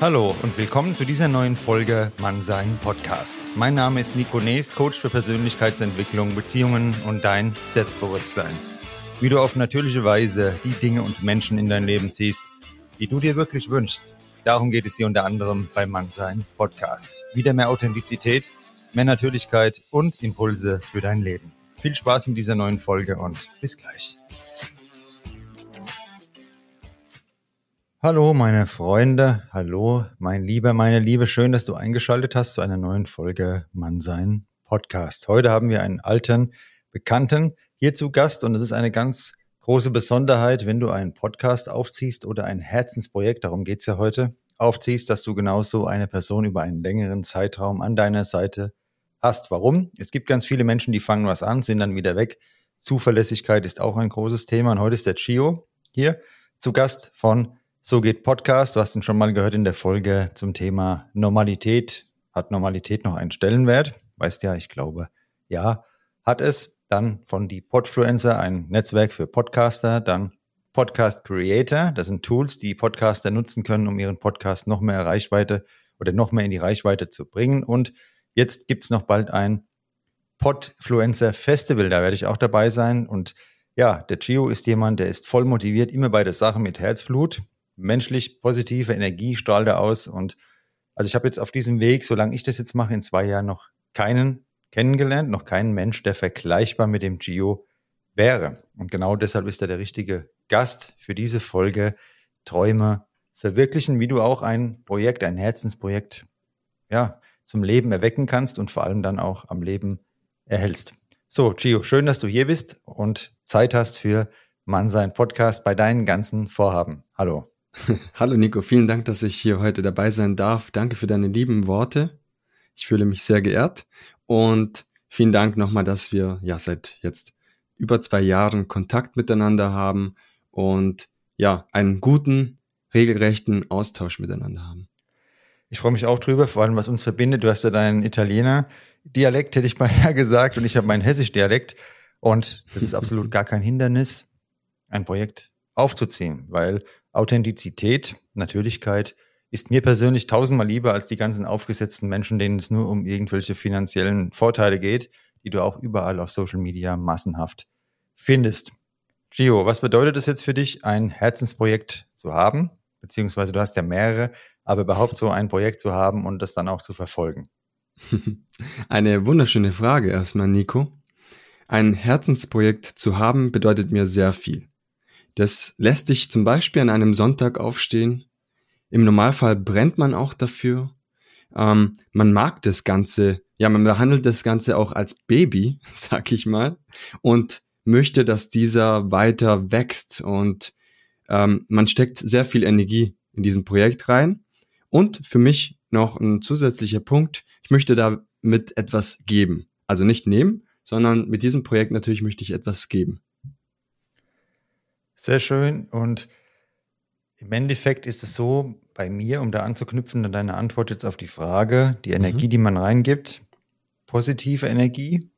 Hallo und willkommen zu dieser neuen Folge Mannsein Podcast. Mein Name ist Nico Nees, Coach für Persönlichkeitsentwicklung, Beziehungen und dein Selbstbewusstsein. Wie du auf natürliche Weise die Dinge und Menschen in dein Leben ziehst, die du dir wirklich wünschst. Darum geht es hier unter anderem beim Mannsein Podcast. Wieder mehr Authentizität, mehr Natürlichkeit und Impulse für dein Leben. Viel Spaß mit dieser neuen Folge und bis gleich. Hallo meine Freunde, hallo mein Lieber, meine Liebe, schön, dass du eingeschaltet hast zu einer neuen Folge Mannsein Podcast. Heute haben wir einen alten Bekannten hier zu Gast und es ist eine ganz große Besonderheit, wenn du einen Podcast aufziehst oder ein Herzensprojekt, darum geht's ja heute, aufziehst, dass du genauso eine Person über einen längeren Zeitraum an deiner Seite hast. Warum? Es gibt ganz viele Menschen, die fangen was an, sind dann wieder weg. Zuverlässigkeit ist auch ein großes Thema und heute ist der Chio hier zu Gast von so geht Podcast. Du hast ihn schon mal gehört in der Folge zum Thema Normalität. Hat Normalität noch einen Stellenwert? Weißt ja, ich glaube, ja, hat es. Dann von die Podfluencer, ein Netzwerk für Podcaster. Dann Podcast Creator. Das sind Tools, die Podcaster nutzen können, um ihren Podcast noch mehr Reichweite oder noch mehr in die Reichweite zu bringen. Und jetzt gibt's noch bald ein Podfluencer Festival. Da werde ich auch dabei sein. Und ja, der Gio ist jemand, der ist voll motiviert, immer bei der Sache mit Herzblut menschlich positive Energie strahlt er aus. Und also ich habe jetzt auf diesem Weg, solange ich das jetzt mache, in zwei Jahren noch keinen kennengelernt, noch keinen Mensch, der vergleichbar mit dem Gio wäre. Und genau deshalb ist er der richtige Gast für diese Folge Träume verwirklichen, wie du auch ein Projekt, ein Herzensprojekt, ja, zum Leben erwecken kannst und vor allem dann auch am Leben erhältst. So, Gio, schön, dass du hier bist und Zeit hast für Mannsein Podcast bei deinen ganzen Vorhaben. Hallo. Hallo Nico, vielen Dank, dass ich hier heute dabei sein darf. Danke für deine lieben Worte. Ich fühle mich sehr geehrt und vielen Dank nochmal, dass wir ja seit jetzt über zwei Jahren Kontakt miteinander haben und ja, einen guten, regelrechten Austausch miteinander haben. Ich freue mich auch drüber, vor allem was uns verbindet. Du hast ja deinen Italiener-Dialekt, hätte ich mal gesagt, und ich habe meinen Hessisch-Dialekt. Und das ist absolut gar kein Hindernis, ein Projekt aufzuziehen, weil Authentizität, Natürlichkeit ist mir persönlich tausendmal lieber als die ganzen aufgesetzten Menschen, denen es nur um irgendwelche finanziellen Vorteile geht, die du auch überall auf Social Media massenhaft findest. Gio, was bedeutet es jetzt für dich, ein Herzensprojekt zu haben? Beziehungsweise du hast ja mehrere, aber überhaupt so ein Projekt zu haben und das dann auch zu verfolgen? Eine wunderschöne Frage erstmal, Nico. Ein Herzensprojekt zu haben bedeutet mir sehr viel. Das lässt dich zum Beispiel an einem Sonntag aufstehen. Im Normalfall brennt man auch dafür. Ähm, man mag das Ganze, ja, man behandelt das Ganze auch als Baby, sag ich mal, und möchte, dass dieser weiter wächst. Und ähm, man steckt sehr viel Energie in diesem Projekt rein. Und für mich noch ein zusätzlicher Punkt, ich möchte damit etwas geben. Also nicht nehmen, sondern mit diesem Projekt natürlich möchte ich etwas geben. Sehr schön. Und im Endeffekt ist es so bei mir, um da anzuknüpfen an deine Antwort jetzt auf die Frage, die Energie, mhm. die man reingibt, positive Energie,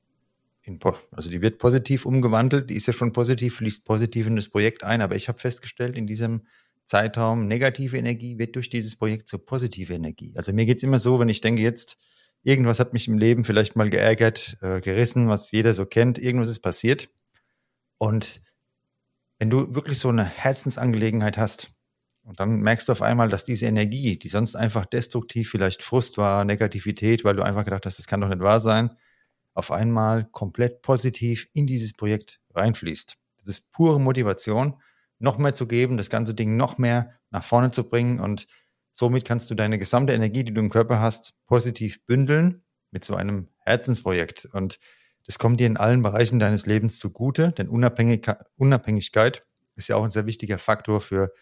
also die wird positiv umgewandelt, die ist ja schon positiv, fließt positiv in das Projekt ein, aber ich habe festgestellt, in diesem Zeitraum negative Energie wird durch dieses Projekt zur positive Energie. Also mir geht's immer so, wenn ich denke, jetzt irgendwas hat mich im Leben vielleicht mal geärgert, äh, gerissen, was jeder so kennt, irgendwas ist passiert und wenn du wirklich so eine Herzensangelegenheit hast und dann merkst du auf einmal, dass diese Energie, die sonst einfach destruktiv, vielleicht Frust war, Negativität, weil du einfach gedacht hast, das kann doch nicht wahr sein, auf einmal komplett positiv in dieses Projekt reinfließt. Das ist pure Motivation, noch mehr zu geben, das ganze Ding noch mehr nach vorne zu bringen und somit kannst du deine gesamte Energie, die du im Körper hast, positiv bündeln mit so einem Herzensprojekt. Und das kommt dir in allen Bereichen deines Lebens zugute, denn Unabhängig Unabhängigkeit ist ja auch ein sehr wichtiger Faktor für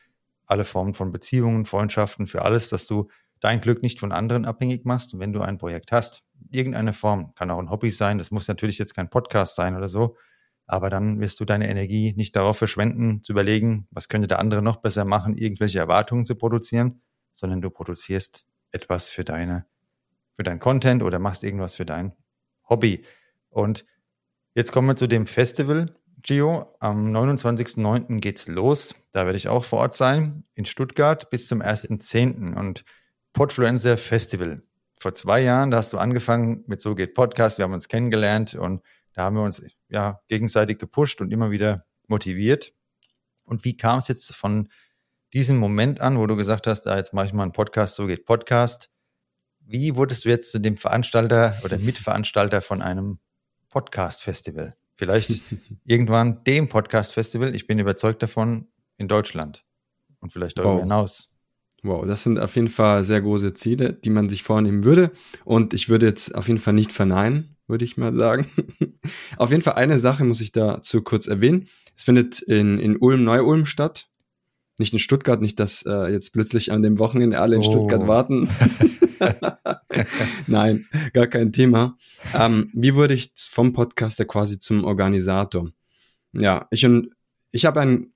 alle Formen von Beziehungen, Freundschaften, für alles, dass du dein Glück nicht von anderen abhängig machst. Und wenn du ein Projekt hast, irgendeine Form, kann auch ein Hobby sein, das muss natürlich jetzt kein Podcast sein oder so, aber dann wirst du deine Energie nicht darauf verschwenden, zu überlegen, was könnte der andere noch besser machen, irgendwelche Erwartungen zu produzieren, sondern du produzierst etwas für deine, für dein Content oder machst irgendwas für dein Hobby. Und jetzt kommen wir zu dem Festival. Gio, am 29.09. geht's los. Da werde ich auch vor Ort sein, in Stuttgart bis zum 1.10. Und Podfluencer Festival. Vor zwei Jahren, da hast du angefangen mit So geht Podcast. Wir haben uns kennengelernt und da haben wir uns ja gegenseitig gepusht und immer wieder motiviert. Und wie kam es jetzt von diesem Moment an, wo du gesagt hast, da jetzt mache ich mal einen Podcast, so geht Podcast. Wie wurdest du jetzt zu dem Veranstalter oder Mitveranstalter von einem Podcast-Festival? Vielleicht irgendwann dem Podcast-Festival. Ich bin überzeugt davon in Deutschland und vielleicht darüber wow. hinaus. Wow, das sind auf jeden Fall sehr große Ziele, die man sich vornehmen würde. Und ich würde jetzt auf jeden Fall nicht verneinen, würde ich mal sagen. auf jeden Fall eine Sache muss ich dazu kurz erwähnen. Es findet in, in Ulm, Neu-Ulm statt. Nicht in Stuttgart, nicht, dass äh, jetzt plötzlich an dem Wochenende alle in oh. Stuttgart warten. Nein, gar kein Thema. Ähm, wie wurde ich vom Podcaster quasi zum Organisator? Ja, ich und ich habe einen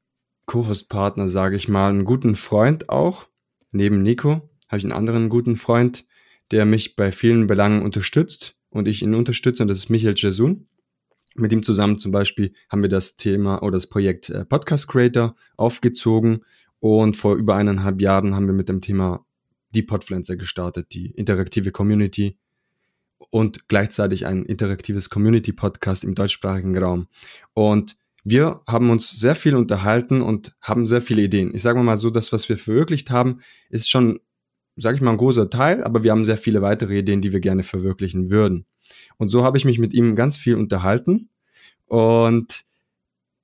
Co-Host-Partner, sage ich mal, einen guten Freund auch. Neben Nico habe ich einen anderen guten Freund, der mich bei vielen Belangen unterstützt und ich ihn unterstütze, und das ist Michael Jesun. Mit ihm zusammen zum Beispiel haben wir das Thema oder das Projekt äh, Podcast Creator aufgezogen und vor über eineinhalb Jahren haben wir mit dem Thema die Podpflanzer gestartet, die interaktive Community und gleichzeitig ein interaktives Community-Podcast im deutschsprachigen Raum. Und wir haben uns sehr viel unterhalten und haben sehr viele Ideen. Ich sage mal so, das, was wir verwirklicht haben, ist schon, sage ich mal, ein großer Teil, aber wir haben sehr viele weitere Ideen, die wir gerne verwirklichen würden. Und so habe ich mich mit ihm ganz viel unterhalten. Und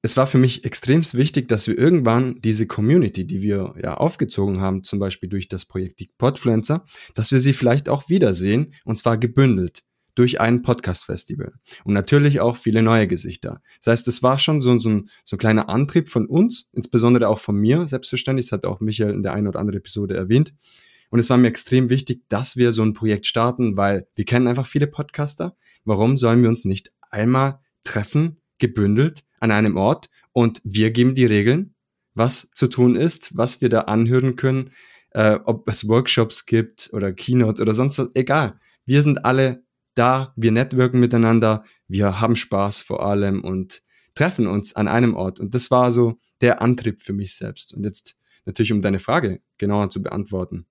es war für mich extrem wichtig, dass wir irgendwann diese Community, die wir ja aufgezogen haben, zum Beispiel durch das Projekt die Podfluencer, dass wir sie vielleicht auch wiedersehen und zwar gebündelt durch ein Podcast-Festival. Und natürlich auch viele neue Gesichter. Das heißt, es war schon so, so, ein, so ein kleiner Antrieb von uns, insbesondere auch von mir, selbstverständlich. Das hat auch Michael in der einen oder anderen Episode erwähnt. Und es war mir extrem wichtig, dass wir so ein Projekt starten, weil wir kennen einfach viele Podcaster. Warum sollen wir uns nicht einmal treffen, gebündelt an einem Ort und wir geben die Regeln, was zu tun ist, was wir da anhören können, äh, ob es Workshops gibt oder Keynotes oder sonst was, egal. Wir sind alle da, wir networken miteinander, wir haben Spaß vor allem und treffen uns an einem Ort. Und das war so der Antrieb für mich selbst. Und jetzt natürlich, um deine Frage genauer zu beantworten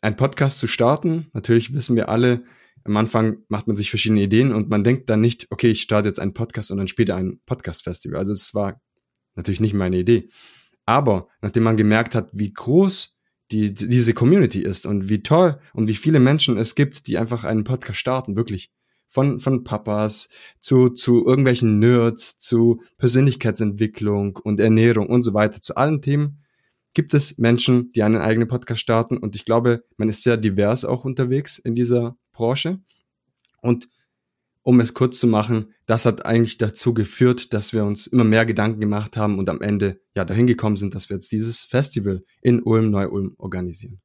ein Podcast zu starten. Natürlich wissen wir alle, am Anfang macht man sich verschiedene Ideen und man denkt dann nicht, okay, ich starte jetzt einen Podcast und dann später ein Podcast-Festival. Also es war natürlich nicht meine Idee. Aber nachdem man gemerkt hat, wie groß die, diese Community ist und wie toll und wie viele Menschen es gibt, die einfach einen Podcast starten, wirklich. Von, von Papas zu, zu irgendwelchen Nerds, zu Persönlichkeitsentwicklung und Ernährung und so weiter, zu allen Themen, gibt es Menschen, die einen eigenen Podcast starten und ich glaube, man ist sehr divers auch unterwegs in dieser Branche. Und um es kurz zu machen, das hat eigentlich dazu geführt, dass wir uns immer mehr Gedanken gemacht haben und am Ende ja dahin gekommen sind, dass wir jetzt dieses Festival in Ulm, Neu-Ulm organisieren.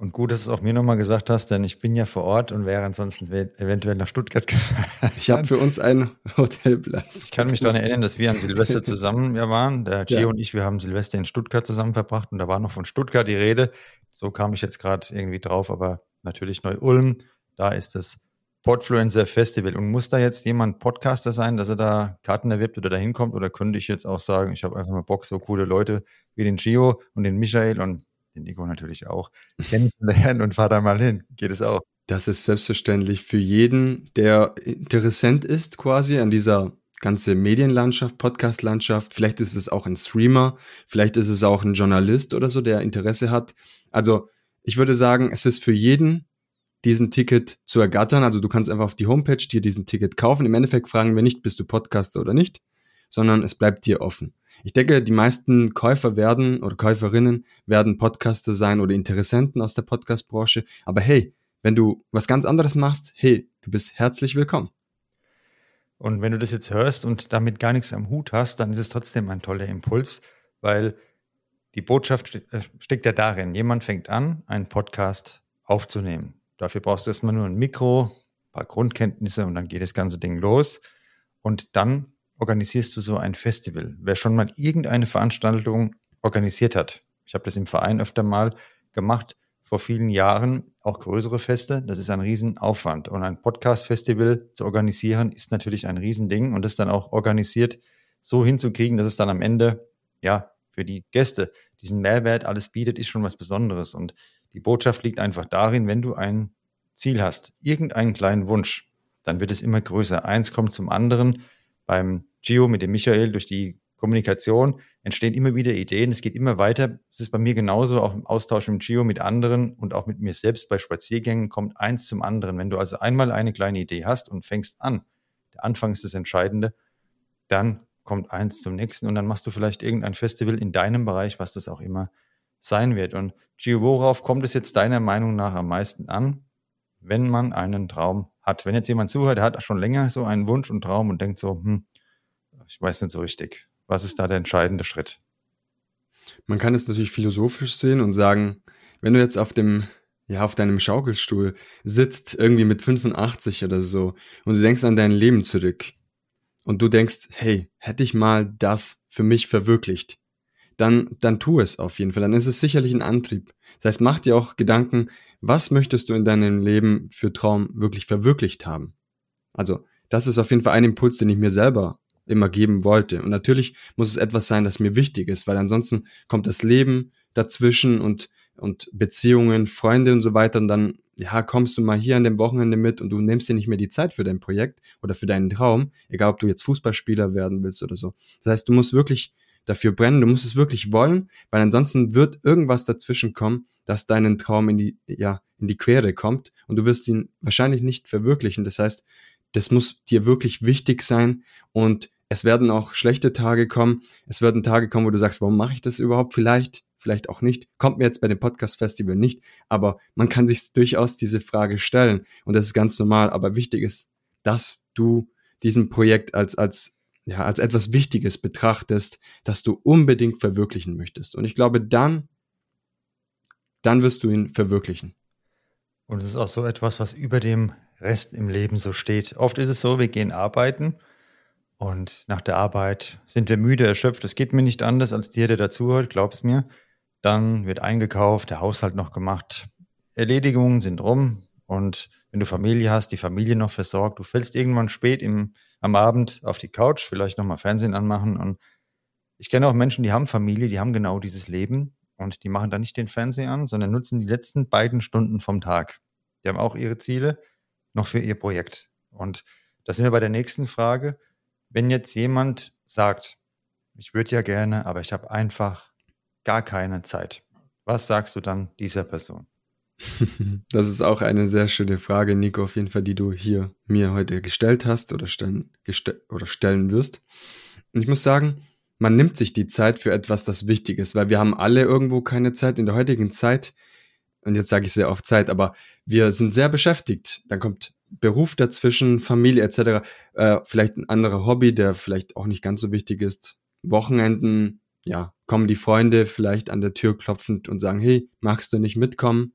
Und gut, dass du es auch mir nochmal gesagt hast, denn ich bin ja vor Ort und wäre ansonsten eventuell nach Stuttgart gefahren. Ich habe für uns einen Hotelplatz. Ich kann mich daran erinnern, dass wir am Silvester zusammen ja waren. Der Gio ja. und ich, wir haben Silvester in Stuttgart zusammen verbracht und da war noch von Stuttgart die Rede. So kam ich jetzt gerade irgendwie drauf, aber natürlich Neu-Ulm, da ist das Podfluencer Festival. Und muss da jetzt jemand Podcaster sein, dass er da Karten erwirbt oder da hinkommt? Oder könnte ich jetzt auch sagen, ich habe einfach mal Bock, so coole Leute wie den Gio und den Michael und den Nico natürlich auch, kennenlernen und fahr da mal hin. Geht es auch? Das ist selbstverständlich für jeden, der interessant ist quasi an dieser ganze Medienlandschaft, Podcastlandschaft. Vielleicht ist es auch ein Streamer, vielleicht ist es auch ein Journalist oder so, der Interesse hat. Also ich würde sagen, es ist für jeden diesen Ticket zu ergattern. Also du kannst einfach auf die Homepage dir diesen Ticket kaufen. Im Endeffekt fragen wir nicht, bist du Podcaster oder nicht, sondern es bleibt dir offen. Ich denke, die meisten Käufer werden oder Käuferinnen werden Podcaster sein oder Interessenten aus der Podcast-Branche. Aber hey, wenn du was ganz anderes machst, hey, du bist herzlich willkommen. Und wenn du das jetzt hörst und damit gar nichts am Hut hast, dann ist es trotzdem ein toller Impuls, weil die Botschaft äh, steckt ja darin, jemand fängt an, einen Podcast aufzunehmen. Dafür brauchst du erstmal nur ein Mikro, ein paar Grundkenntnisse und dann geht das ganze Ding los. Und dann organisierst du so ein Festival? Wer schon mal irgendeine Veranstaltung organisiert hat, ich habe das im Verein öfter mal gemacht, vor vielen Jahren, auch größere Feste, das ist ein Riesenaufwand. Und ein Podcast-Festival zu organisieren, ist natürlich ein Riesending und das dann auch organisiert so hinzukriegen, dass es dann am Ende, ja, für die Gäste diesen Mehrwert alles bietet, ist schon was Besonderes. Und Die Botschaft liegt einfach darin, wenn du ein Ziel hast, irgendeinen kleinen Wunsch, dann wird es immer größer. Eins kommt zum anderen. Beim Gio mit dem Michael durch die Kommunikation entstehen immer wieder Ideen. Es geht immer weiter. Es ist bei mir genauso, auch im Austausch mit Gio, mit anderen und auch mit mir selbst bei Spaziergängen kommt eins zum anderen. Wenn du also einmal eine kleine Idee hast und fängst an, der Anfang ist das Entscheidende, dann kommt eins zum nächsten und dann machst du vielleicht irgendein Festival in deinem Bereich, was das auch immer sein wird. Und Gio, worauf kommt es jetzt deiner Meinung nach am meisten an, wenn man einen Traum hat? Wenn jetzt jemand zuhört, der hat schon länger so einen Wunsch und Traum und denkt so, hm, ich weiß nicht so richtig. Was ist da der entscheidende Schritt? Man kann es natürlich philosophisch sehen und sagen, wenn du jetzt auf dem ja, auf deinem Schaukelstuhl sitzt, irgendwie mit 85 oder so, und du denkst an dein Leben zurück, und du denkst, hey, hätte ich mal das für mich verwirklicht, dann, dann tu es auf jeden Fall. Dann ist es sicherlich ein Antrieb. Das heißt, mach dir auch Gedanken, was möchtest du in deinem Leben für Traum wirklich verwirklicht haben? Also, das ist auf jeden Fall ein Impuls, den ich mir selber immer geben wollte. Und natürlich muss es etwas sein, das mir wichtig ist, weil ansonsten kommt das Leben dazwischen und, und Beziehungen, Freunde und so weiter und dann, ja, kommst du mal hier an dem Wochenende mit und du nimmst dir nicht mehr die Zeit für dein Projekt oder für deinen Traum, egal ob du jetzt Fußballspieler werden willst oder so. Das heißt, du musst wirklich dafür brennen, du musst es wirklich wollen, weil ansonsten wird irgendwas dazwischen kommen, das deinen Traum in die, ja, in die Quere kommt und du wirst ihn wahrscheinlich nicht verwirklichen. Das heißt, das muss dir wirklich wichtig sein und es werden auch schlechte Tage kommen. Es werden Tage kommen, wo du sagst, warum mache ich das überhaupt? Vielleicht, vielleicht auch nicht. Kommt mir jetzt bei dem Podcast Festival nicht. Aber man kann sich durchaus diese Frage stellen. Und das ist ganz normal. Aber wichtig ist, dass du diesen Projekt als, als, ja, als etwas Wichtiges betrachtest, das du unbedingt verwirklichen möchtest. Und ich glaube, dann, dann wirst du ihn verwirklichen. Und es ist auch so etwas, was über dem Rest im Leben so steht. Oft ist es so, wir gehen arbeiten und nach der Arbeit sind wir müde, erschöpft. Es geht mir nicht anders als dir, der dazuhört, glaub's mir. Dann wird eingekauft, der Haushalt noch gemacht, Erledigungen sind rum. Und wenn du Familie hast, die Familie noch versorgt, du fällst irgendwann spät im, am Abend auf die Couch, vielleicht nochmal Fernsehen anmachen. Und ich kenne auch Menschen, die haben Familie, die haben genau dieses Leben und die machen dann nicht den Fernseher an, sondern nutzen die letzten beiden Stunden vom Tag. Die haben auch ihre Ziele noch für ihr Projekt. Und da sind wir bei der nächsten Frage wenn jetzt jemand sagt, ich würde ja gerne, aber ich habe einfach gar keine Zeit, was sagst du dann dieser Person? Das ist auch eine sehr schöne Frage, Nico, auf jeden Fall, die du hier mir heute gestellt hast oder stellen, gestell, oder stellen wirst. Und ich muss sagen, man nimmt sich die Zeit für etwas, das wichtig ist, weil wir haben alle irgendwo keine Zeit in der heutigen Zeit. Und jetzt sage ich sehr oft Zeit, aber wir sind sehr beschäftigt. Dann kommt Beruf dazwischen, Familie etc. Äh, vielleicht ein anderer Hobby, der vielleicht auch nicht ganz so wichtig ist. Wochenenden, ja, kommen die Freunde vielleicht an der Tür klopfend und sagen, hey, magst du nicht mitkommen?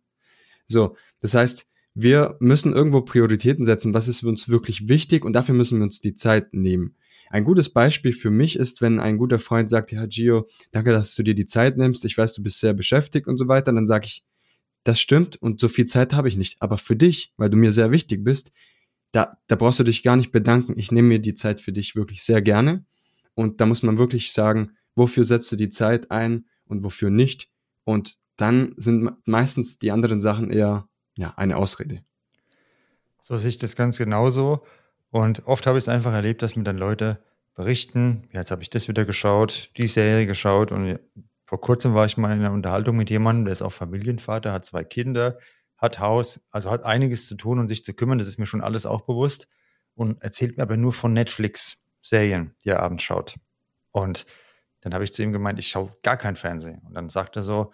So, das heißt, wir müssen irgendwo Prioritäten setzen, was ist für uns wirklich wichtig und dafür müssen wir uns die Zeit nehmen. Ein gutes Beispiel für mich ist, wenn ein guter Freund sagt, ja, Gio, danke, dass du dir die Zeit nimmst, ich weiß, du bist sehr beschäftigt und so weiter, dann sage ich, das stimmt und so viel Zeit habe ich nicht. Aber für dich, weil du mir sehr wichtig bist, da, da brauchst du dich gar nicht bedanken. Ich nehme mir die Zeit für dich wirklich sehr gerne. Und da muss man wirklich sagen, wofür setzt du die Zeit ein und wofür nicht. Und dann sind meistens die anderen Sachen eher ja, eine Ausrede. So sehe ich das ganz genauso. Und oft habe ich es einfach erlebt, dass mir dann Leute berichten, jetzt habe ich das wieder geschaut, die Serie geschaut und vor kurzem war ich mal in einer Unterhaltung mit jemandem, der ist auch Familienvater, hat zwei Kinder, hat Haus, also hat einiges zu tun und sich zu kümmern. Das ist mir schon alles auch bewusst. Und erzählt mir aber nur von Netflix-Serien, die er abends schaut. Und dann habe ich zu ihm gemeint, ich schaue gar kein Fernsehen. Und dann sagt er so,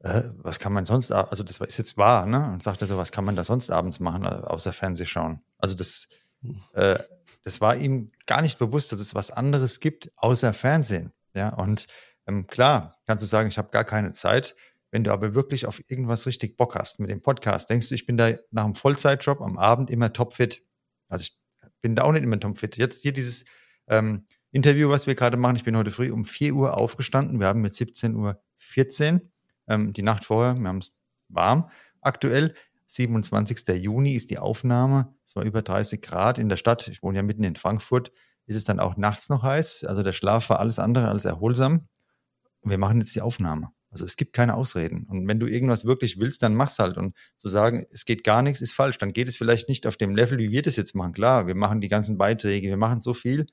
äh, was kann man sonst, also das ist jetzt wahr, ne? Und sagt er so, was kann man da sonst abends machen, außer Fernseh schauen? Also das, hm. äh, das war ihm gar nicht bewusst, dass es was anderes gibt, außer Fernsehen. Ja, und ähm, klar, kannst du sagen, ich habe gar keine Zeit. Wenn du aber wirklich auf irgendwas richtig Bock hast mit dem Podcast, denkst du, ich bin da nach einem Vollzeitjob am Abend immer topfit. Also ich bin da auch nicht immer topfit. Jetzt hier dieses ähm, Interview, was wir gerade machen. Ich bin heute früh um 4 Uhr aufgestanden. Wir haben jetzt 17.14 Uhr. Ähm, die Nacht vorher, wir haben es warm. Aktuell, 27. Juni ist die Aufnahme. Es war über 30 Grad in der Stadt. Ich wohne ja mitten in Frankfurt. Ist es dann auch nachts noch heiß? Also der Schlaf war alles andere als erholsam wir machen jetzt die Aufnahme. Also es gibt keine Ausreden. Und wenn du irgendwas wirklich willst, dann mach's halt. Und zu sagen, es geht gar nichts, ist falsch. Dann geht es vielleicht nicht auf dem Level, wie wir das jetzt machen. Klar, wir machen die ganzen Beiträge, wir machen so viel.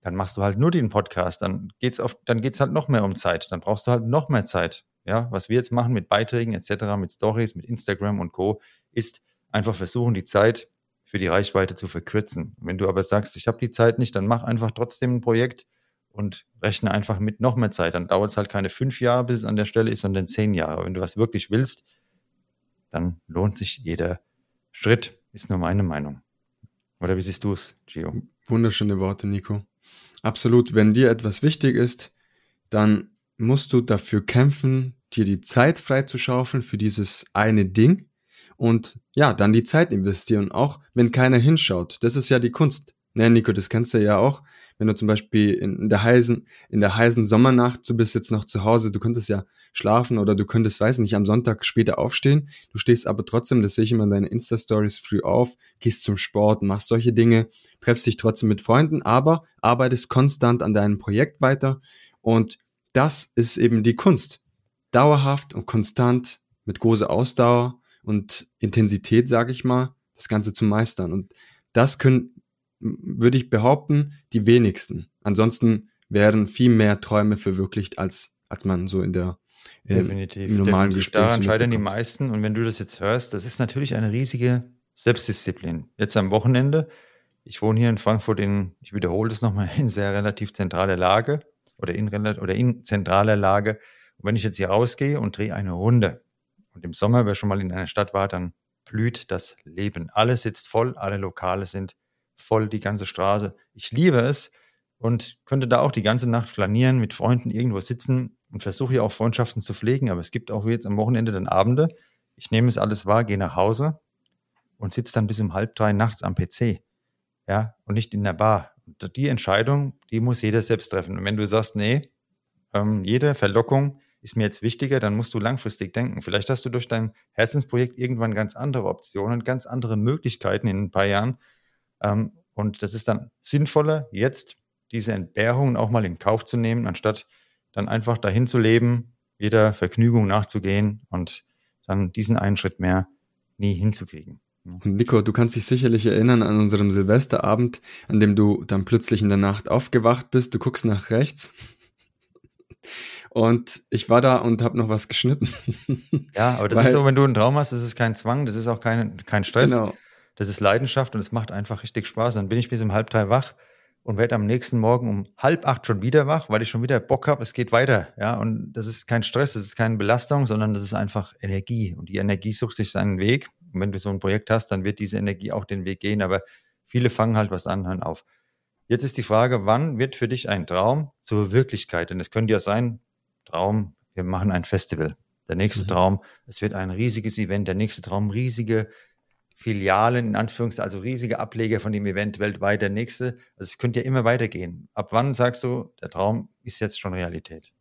Dann machst du halt nur den Podcast. Dann geht's auf, dann geht's halt noch mehr um Zeit. Dann brauchst du halt noch mehr Zeit. Ja, was wir jetzt machen mit Beiträgen etc., mit Stories, mit Instagram und Co., ist einfach versuchen, die Zeit für die Reichweite zu verkürzen. Wenn du aber sagst, ich habe die Zeit nicht, dann mach einfach trotzdem ein Projekt und rechne einfach mit noch mehr Zeit. Dann dauert es halt keine fünf Jahre, bis es an der Stelle ist, sondern zehn Jahre. Wenn du was wirklich willst, dann lohnt sich jeder Schritt, ist nur meine Meinung. Oder wie siehst du es, Gio? Wunderschöne Worte, Nico. Absolut. Wenn dir etwas wichtig ist, dann musst du dafür kämpfen, dir die Zeit freizuschaufeln für dieses eine Ding und ja, dann die Zeit investieren, auch wenn keiner hinschaut. Das ist ja die Kunst. Ne, Nico, das kennst du ja auch. Wenn du zum Beispiel in der heißen, in der heißen Sommernacht, du bist jetzt noch zu Hause, du könntest ja schlafen oder du könntest, weiß nicht, am Sonntag später aufstehen. Du stehst aber trotzdem, das sehe ich immer in deinen Insta-Stories früh auf, gehst zum Sport, machst solche Dinge, treffst dich trotzdem mit Freunden, aber arbeitest konstant an deinem Projekt weiter. Und das ist eben die Kunst. Dauerhaft und konstant mit großer Ausdauer und Intensität, sage ich mal, das Ganze zu meistern. Und das können würde ich behaupten, die wenigsten. Ansonsten wären viel mehr Träume verwirklicht, als, als man so in der äh, definitiv, im normalen definitiv. Gespräch. Daran scheitern die meisten. Und wenn du das jetzt hörst, das ist natürlich eine riesige Selbstdisziplin. Jetzt am Wochenende, ich wohne hier in Frankfurt in, ich wiederhole das nochmal, in sehr relativ zentraler Lage oder in, oder in zentraler Lage. Und wenn ich jetzt hier rausgehe und drehe eine Runde und im Sommer, wer schon mal in einer Stadt war, dann blüht das Leben. Alles sitzt voll, alle Lokale sind voll die ganze Straße. Ich liebe es und könnte da auch die ganze Nacht flanieren, mit Freunden irgendwo sitzen und versuche ja auch Freundschaften zu pflegen. Aber es gibt auch jetzt am Wochenende dann Abende. Ich nehme es alles wahr, gehe nach Hause und sitze dann bis um halb drei nachts am PC. Ja, und nicht in der Bar. Und die Entscheidung, die muss jeder selbst treffen. Und wenn du sagst, nee, ähm, jede Verlockung ist mir jetzt wichtiger, dann musst du langfristig denken. Vielleicht hast du durch dein Herzensprojekt irgendwann ganz andere Optionen, ganz andere Möglichkeiten in ein paar Jahren, ähm, und das ist dann sinnvoller, jetzt diese Entbehrungen auch mal in Kauf zu nehmen, anstatt dann einfach dahin zu leben, jeder Vergnügung nachzugehen und dann diesen einen Schritt mehr nie hinzukriegen. Nico, du kannst dich sicherlich erinnern an unserem Silvesterabend, an dem du dann plötzlich in der Nacht aufgewacht bist. Du guckst nach rechts und ich war da und habe noch was geschnitten. Ja, aber das Weil, ist so, wenn du einen Traum hast, das ist kein Zwang, das ist auch kein, kein Stress. Genau das ist Leidenschaft und es macht einfach richtig Spaß. Dann bin ich bis um halb drei wach und werde am nächsten Morgen um halb acht schon wieder wach, weil ich schon wieder Bock habe, es geht weiter. Ja, und das ist kein Stress, das ist keine Belastung, sondern das ist einfach Energie. Und die Energie sucht sich seinen Weg. Und wenn du so ein Projekt hast, dann wird diese Energie auch den Weg gehen. Aber viele fangen halt was an, hören auf. Jetzt ist die Frage, wann wird für dich ein Traum zur Wirklichkeit? Denn es könnte ja sein, Traum, wir machen ein Festival. Der nächste mhm. Traum, es wird ein riesiges Event. Der nächste Traum, riesige Filialen, in Anführungszeichen, also riesige Ableger von dem Event weltweit, der nächste. Also es könnte ja immer weitergehen. Ab wann sagst du, der Traum ist jetzt schon Realität?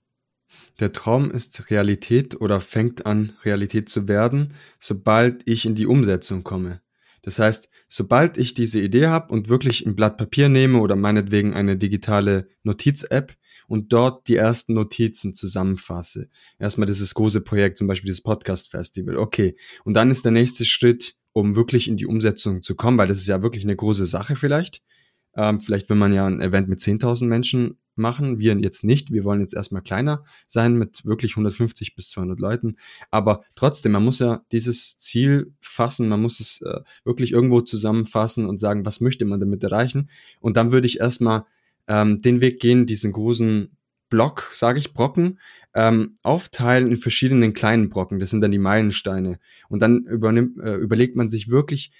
Der Traum ist Realität oder fängt an, Realität zu werden, sobald ich in die Umsetzung komme. Das heißt, sobald ich diese Idee habe und wirklich ein Blatt Papier nehme oder meinetwegen eine digitale Notiz-App und dort die ersten Notizen zusammenfasse. Erstmal dieses große Projekt, zum Beispiel das Podcast-Festival. Okay. Und dann ist der nächste Schritt, um wirklich in die Umsetzung zu kommen, weil das ist ja wirklich eine große Sache vielleicht. Ähm, vielleicht will man ja ein Event mit 10.000 Menschen machen, wir jetzt nicht. Wir wollen jetzt erstmal kleiner sein mit wirklich 150 bis 200 Leuten. Aber trotzdem, man muss ja dieses Ziel fassen, man muss es äh, wirklich irgendwo zusammenfassen und sagen, was möchte man damit erreichen. Und dann würde ich erstmal ähm, den Weg gehen, diesen großen Block, sage ich, Brocken, ähm, aufteilen in verschiedenen kleinen Brocken. Das sind dann die Meilensteine. Und dann übernimmt, äh, überlegt man sich wirklich,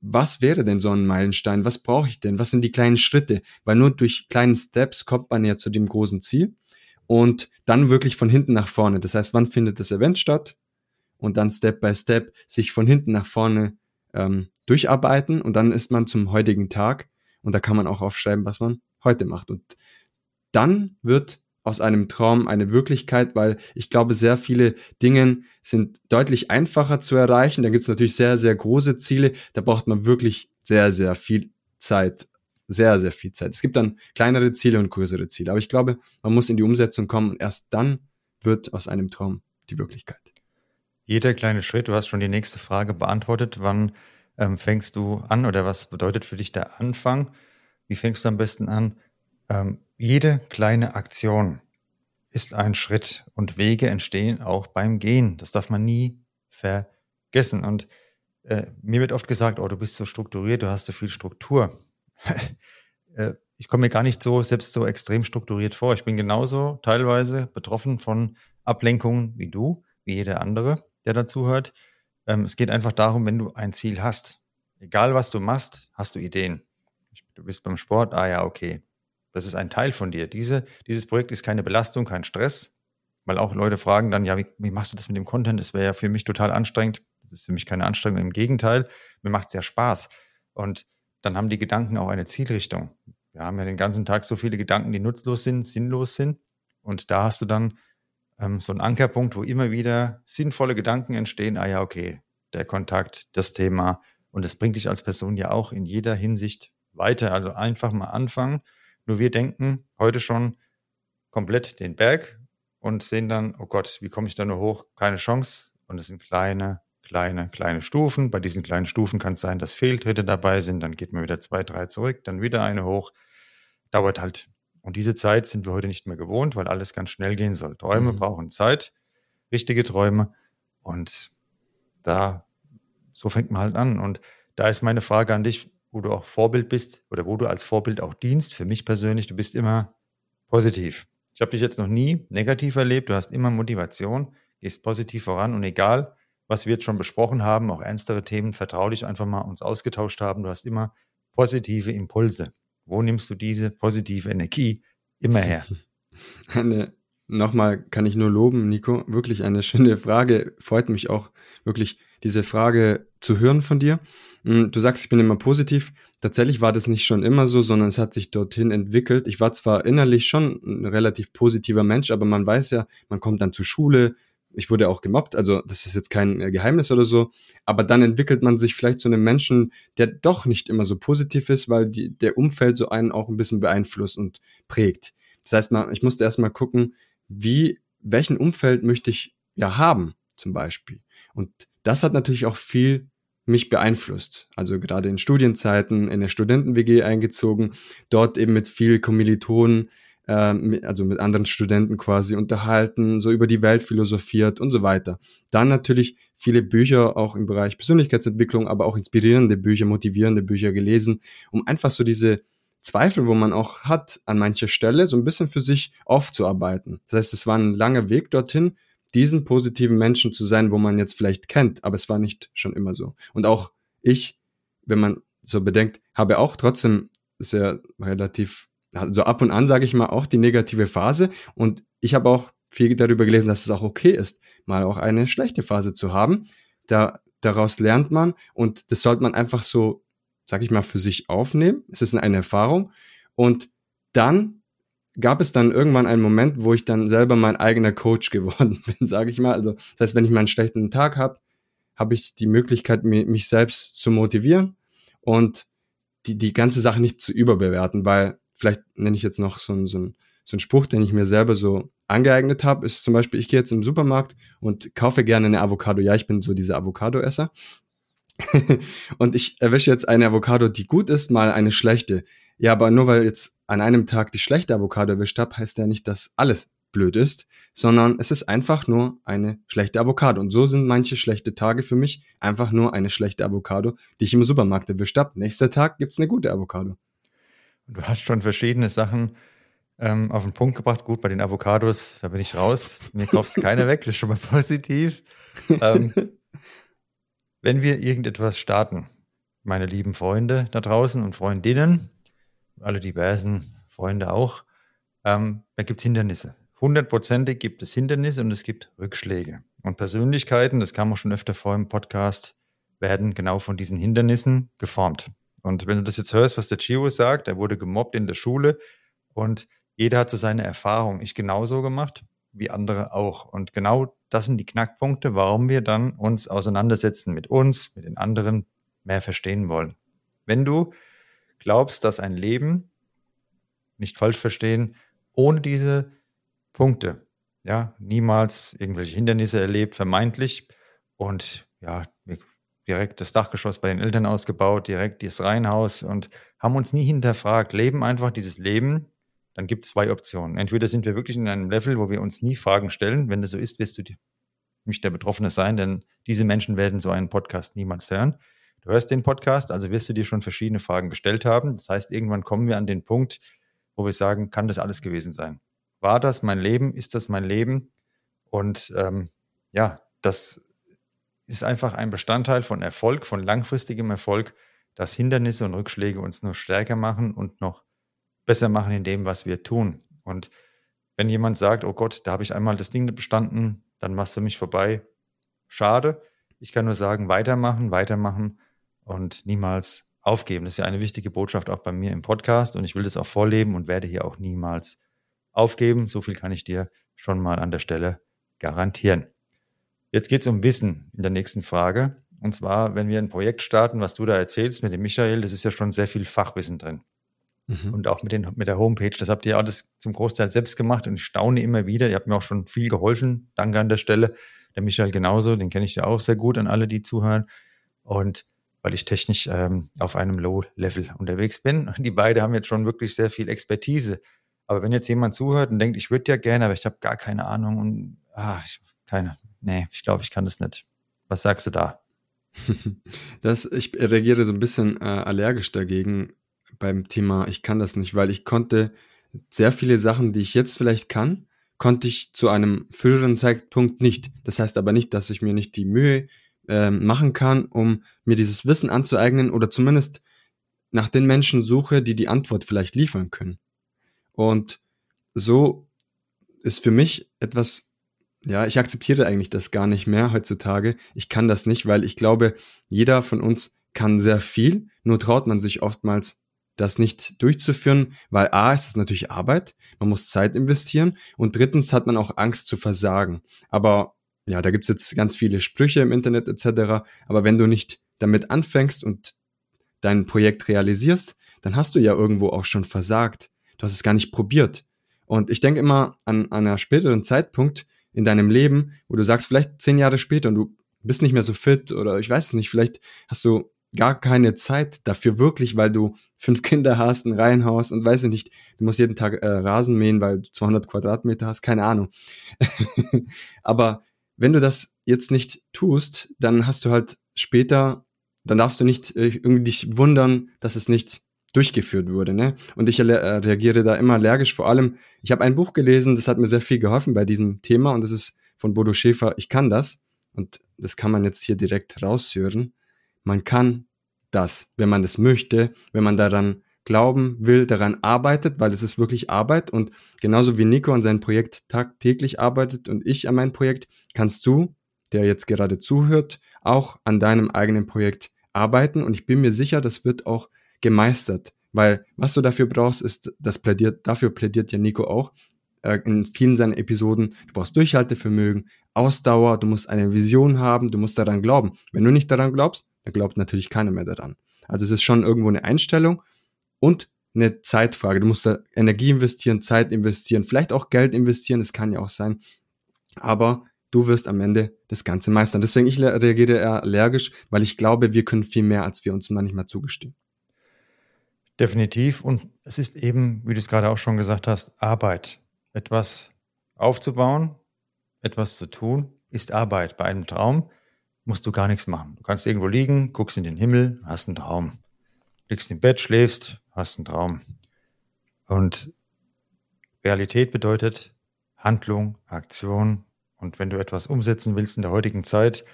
was wäre denn so ein Meilenstein? Was brauche ich denn? Was sind die kleinen Schritte? Weil nur durch kleinen Steps kommt man ja zu dem großen Ziel. Und dann wirklich von hinten nach vorne. Das heißt, wann findet das Event statt? Und dann Step by Step sich von hinten nach vorne ähm, durcharbeiten. Und dann ist man zum heutigen Tag. Und da kann man auch aufschreiben, was man heute macht. Und dann wird aus einem Traum eine Wirklichkeit, weil ich glaube, sehr viele Dinge sind deutlich einfacher zu erreichen. Da gibt es natürlich sehr, sehr große Ziele. Da braucht man wirklich sehr, sehr viel Zeit. Sehr, sehr viel Zeit. Es gibt dann kleinere Ziele und größere Ziele. Aber ich glaube, man muss in die Umsetzung kommen und erst dann wird aus einem Traum die Wirklichkeit. Jeder kleine Schritt, du hast schon die nächste Frage beantwortet. Wann ähm, fängst du an oder was bedeutet für dich der Anfang? Wie fängst du am besten an? Ähm, jede kleine Aktion ist ein Schritt und Wege entstehen auch beim Gehen. Das darf man nie vergessen. Und äh, mir wird oft gesagt, oh, du bist so strukturiert, du hast so viel Struktur. äh, ich komme mir gar nicht so selbst so extrem strukturiert vor. Ich bin genauso teilweise betroffen von Ablenkungen wie du, wie jeder andere, der dazuhört. Ähm, es geht einfach darum, wenn du ein Ziel hast, egal was du machst, hast du Ideen. Du bist beim Sport, ah ja, okay. Das ist ein Teil von dir. Diese, dieses Projekt ist keine Belastung, kein Stress, weil auch Leute fragen dann, ja, wie, wie machst du das mit dem Content? Das wäre ja für mich total anstrengend. Das ist für mich keine Anstrengung. Im Gegenteil, mir macht es ja Spaß. Und dann haben die Gedanken auch eine Zielrichtung. Wir haben ja den ganzen Tag so viele Gedanken, die nutzlos sind, sinnlos sind. Und da hast du dann ähm, so einen Ankerpunkt, wo immer wieder sinnvolle Gedanken entstehen. Ah ja, okay, der Kontakt, das Thema. Und das bringt dich als Person ja auch in jeder Hinsicht weiter. Also einfach mal anfangen. Nur wir denken heute schon komplett den Berg und sehen dann, oh Gott, wie komme ich da nur hoch? Keine Chance. Und es sind kleine, kleine, kleine Stufen. Bei diesen kleinen Stufen kann es sein, dass Fehltritte dabei sind. Dann geht man wieder zwei, drei zurück, dann wieder eine hoch. Dauert halt. Und diese Zeit sind wir heute nicht mehr gewohnt, weil alles ganz schnell gehen soll. Träume mhm. brauchen Zeit, richtige Träume. Und da, so fängt man halt an. Und da ist meine Frage an dich, wo du auch Vorbild bist oder wo du als Vorbild auch dienst. Für mich persönlich, du bist immer positiv. Ich habe dich jetzt noch nie negativ erlebt. Du hast immer Motivation, gehst positiv voran und egal, was wir jetzt schon besprochen haben, auch ernstere Themen, vertraulich einfach mal uns ausgetauscht haben, du hast immer positive Impulse. Wo nimmst du diese positive Energie immer her? Eine, nochmal kann ich nur loben, Nico. Wirklich eine schöne Frage. Freut mich auch wirklich, diese Frage zu hören von dir. Hm, du sagst, ich bin immer positiv. Tatsächlich war das nicht schon immer so, sondern es hat sich dorthin entwickelt. Ich war zwar innerlich schon ein relativ positiver Mensch, aber man weiß ja, man kommt dann zur Schule, ich wurde auch gemobbt, also das ist jetzt kein äh, Geheimnis oder so, aber dann entwickelt man sich vielleicht zu einem Menschen, der doch nicht immer so positiv ist, weil die, der Umfeld so einen auch ein bisschen beeinflusst und prägt. Das heißt, mal, ich musste erstmal gucken, wie, welchen Umfeld möchte ich ja haben, zum Beispiel. Und das hat natürlich auch viel mich beeinflusst. Also gerade in Studienzeiten, in der Studenten-WG eingezogen, dort eben mit viel Kommilitonen, äh, also mit anderen Studenten quasi unterhalten, so über die Welt philosophiert und so weiter. Dann natürlich viele Bücher auch im Bereich Persönlichkeitsentwicklung, aber auch inspirierende Bücher, motivierende Bücher gelesen, um einfach so diese Zweifel, wo man auch hat an mancher Stelle, so ein bisschen für sich aufzuarbeiten. Das heißt, es war ein langer Weg dorthin, diesen positiven Menschen zu sein, wo man jetzt vielleicht kennt, aber es war nicht schon immer so. Und auch ich, wenn man so bedenkt, habe auch trotzdem sehr relativ also ab und an, sage ich mal, auch die negative Phase. Und ich habe auch viel darüber gelesen, dass es auch okay ist, mal auch eine schlechte Phase zu haben. Da, daraus lernt man und das sollte man einfach so, sag ich mal, für sich aufnehmen. Es ist eine Erfahrung. Und dann gab es dann irgendwann einen Moment, wo ich dann selber mein eigener Coach geworden bin, sage ich mal. Also das heißt, wenn ich mal einen schlechten Tag habe, habe ich die Möglichkeit, mich selbst zu motivieren und die, die ganze Sache nicht zu überbewerten, weil vielleicht nenne ich jetzt noch so, so, so einen Spruch, den ich mir selber so angeeignet habe, ist zum Beispiel, ich gehe jetzt im Supermarkt und kaufe gerne eine Avocado. Ja, ich bin so dieser Avocado-Esser. und ich erwische jetzt eine Avocado, die gut ist, mal eine schlechte. Ja, aber nur weil jetzt an einem Tag die schlechte Avocado erwischt habe, heißt ja nicht, dass alles blöd ist, sondern es ist einfach nur eine schlechte Avocado. Und so sind manche schlechte Tage für mich einfach nur eine schlechte Avocado, die ich im Supermarkt erwischt habe. Nächster Tag gibt's eine gute Avocado. Du hast schon verschiedene Sachen ähm, auf den Punkt gebracht. Gut, bei den Avocados, da bin ich raus. Mir kaufst keine weg, das ist schon mal positiv. Ähm, wenn wir irgendetwas starten, meine lieben Freunde da draußen und Freundinnen, alle diversen Freunde auch, ähm, da gibt es Hindernisse. Hundertprozentig gibt es Hindernisse und es gibt Rückschläge. Und Persönlichkeiten, das kam auch schon öfter vor im Podcast, werden genau von diesen Hindernissen geformt. Und wenn du das jetzt hörst, was der Chio sagt, er wurde gemobbt in der Schule und jeder hat so seine Erfahrung. Ich genauso gemacht, wie andere auch. Und genau das sind die Knackpunkte, warum wir dann uns auseinandersetzen mit uns, mit den anderen, mehr verstehen wollen. Wenn du glaubst, dass ein Leben, nicht falsch verstehen, ohne diese Punkte, ja, niemals irgendwelche Hindernisse erlebt, vermeintlich. Und ja, direkt das Dachgeschoss bei den Eltern ausgebaut, direkt das Reihenhaus und haben uns nie hinterfragt, leben einfach dieses Leben. Dann gibt es zwei Optionen. Entweder sind wir wirklich in einem Level, wo wir uns nie Fragen stellen. Wenn das so ist, wirst du nicht der Betroffene sein, denn diese Menschen werden so einen Podcast niemals hören. Du hörst den Podcast, also wirst du dir schon verschiedene Fragen gestellt haben. Das heißt, irgendwann kommen wir an den Punkt, wo wir sagen, kann das alles gewesen sein? War das mein Leben? Ist das mein Leben? Und ähm, ja, das ist einfach ein Bestandteil von Erfolg, von langfristigem Erfolg, dass Hindernisse und Rückschläge uns nur stärker machen und noch besser machen in dem, was wir tun. Und wenn jemand sagt, oh Gott, da habe ich einmal das Ding bestanden, dann machst du mich vorbei. Schade. Ich kann nur sagen, weitermachen, weitermachen und niemals aufgeben. Das ist ja eine wichtige Botschaft auch bei mir im Podcast und ich will das auch vorleben und werde hier auch niemals aufgeben. So viel kann ich dir schon mal an der Stelle garantieren. Jetzt geht es um Wissen in der nächsten Frage. Und zwar, wenn wir ein Projekt starten, was du da erzählst mit dem Michael, das ist ja schon sehr viel Fachwissen drin. Mhm. Und auch mit, den, mit der Homepage, das habt ihr alles zum Großteil selbst gemacht und ich staune immer wieder. Ihr habt mir auch schon viel geholfen. Danke an der Stelle. Der Michael genauso, den kenne ich ja auch sehr gut an alle, die zuhören. Und weil ich technisch ähm, auf einem Low-Level unterwegs bin. Und die beiden haben jetzt schon wirklich sehr viel Expertise. Aber wenn jetzt jemand zuhört und denkt, ich würde ja gerne, aber ich habe gar keine Ahnung und ah, ich, keine, nee, ich glaube, ich kann das nicht. Was sagst du da? Das, ich reagiere so ein bisschen äh, allergisch dagegen beim Thema, ich kann das nicht, weil ich konnte sehr viele Sachen, die ich jetzt vielleicht kann, konnte ich zu einem früheren Zeitpunkt nicht. Das heißt aber nicht, dass ich mir nicht die Mühe äh, machen kann, um mir dieses Wissen anzueignen oder zumindest nach den Menschen suche, die die Antwort vielleicht liefern können. Und so ist für mich etwas ja, ich akzeptiere eigentlich das gar nicht mehr heutzutage. Ich kann das nicht, weil ich glaube, jeder von uns kann sehr viel, nur traut man sich oftmals das nicht durchzuführen, weil A, es ist natürlich Arbeit, man muss Zeit investieren und drittens hat man auch Angst zu versagen. Aber ja, da gibt's jetzt ganz viele Sprüche im Internet etc. Aber wenn du nicht damit anfängst und dein Projekt realisierst, dann hast du ja irgendwo auch schon versagt. Du hast es gar nicht probiert. Und ich denke immer an, an einer späteren Zeitpunkt, in deinem Leben, wo du sagst, vielleicht zehn Jahre später und du bist nicht mehr so fit oder ich weiß es nicht, vielleicht hast du gar keine Zeit dafür wirklich, weil du fünf Kinder hast, ein Reihenhaus und weiß ich nicht, du musst jeden Tag äh, Rasen mähen, weil du 200 Quadratmeter hast, keine Ahnung. Aber wenn du das jetzt nicht tust, dann hast du halt später, dann darfst du nicht äh, irgendwie dich wundern, dass es nicht durchgeführt wurde. Ne? Und ich äh, reagiere da immer allergisch. Vor allem, ich habe ein Buch gelesen, das hat mir sehr viel geholfen bei diesem Thema und das ist von Bodo Schäfer, Ich kann das. Und das kann man jetzt hier direkt raushören. Man kann das, wenn man das möchte, wenn man daran glauben will, daran arbeitet, weil es ist wirklich Arbeit und genauso wie Nico an seinem Projekt tagtäglich arbeitet und ich an meinem Projekt, kannst du, der jetzt gerade zuhört, auch an deinem eigenen Projekt arbeiten und ich bin mir sicher, das wird auch gemeistert. Weil was du dafür brauchst, ist, das plädiert, dafür plädiert ja Nico auch äh, in vielen seiner Episoden. Du brauchst Durchhaltevermögen, Ausdauer, du musst eine Vision haben, du musst daran glauben. Wenn du nicht daran glaubst, dann glaubt natürlich keiner mehr daran. Also es ist schon irgendwo eine Einstellung und eine Zeitfrage. Du musst da Energie investieren, Zeit investieren, vielleicht auch Geld investieren, das kann ja auch sein. Aber du wirst am Ende das Ganze meistern. Deswegen ich reagiere eher allergisch, weil ich glaube, wir können viel mehr, als wir uns manchmal zugestehen. Definitiv. Und es ist eben, wie du es gerade auch schon gesagt hast, Arbeit. Etwas aufzubauen, etwas zu tun, ist Arbeit. Bei einem Traum musst du gar nichts machen. Du kannst irgendwo liegen, guckst in den Himmel, hast einen Traum. Liegst im Bett, schläfst, hast einen Traum. Und Realität bedeutet Handlung, Aktion. Und wenn du etwas umsetzen willst in der heutigen Zeit,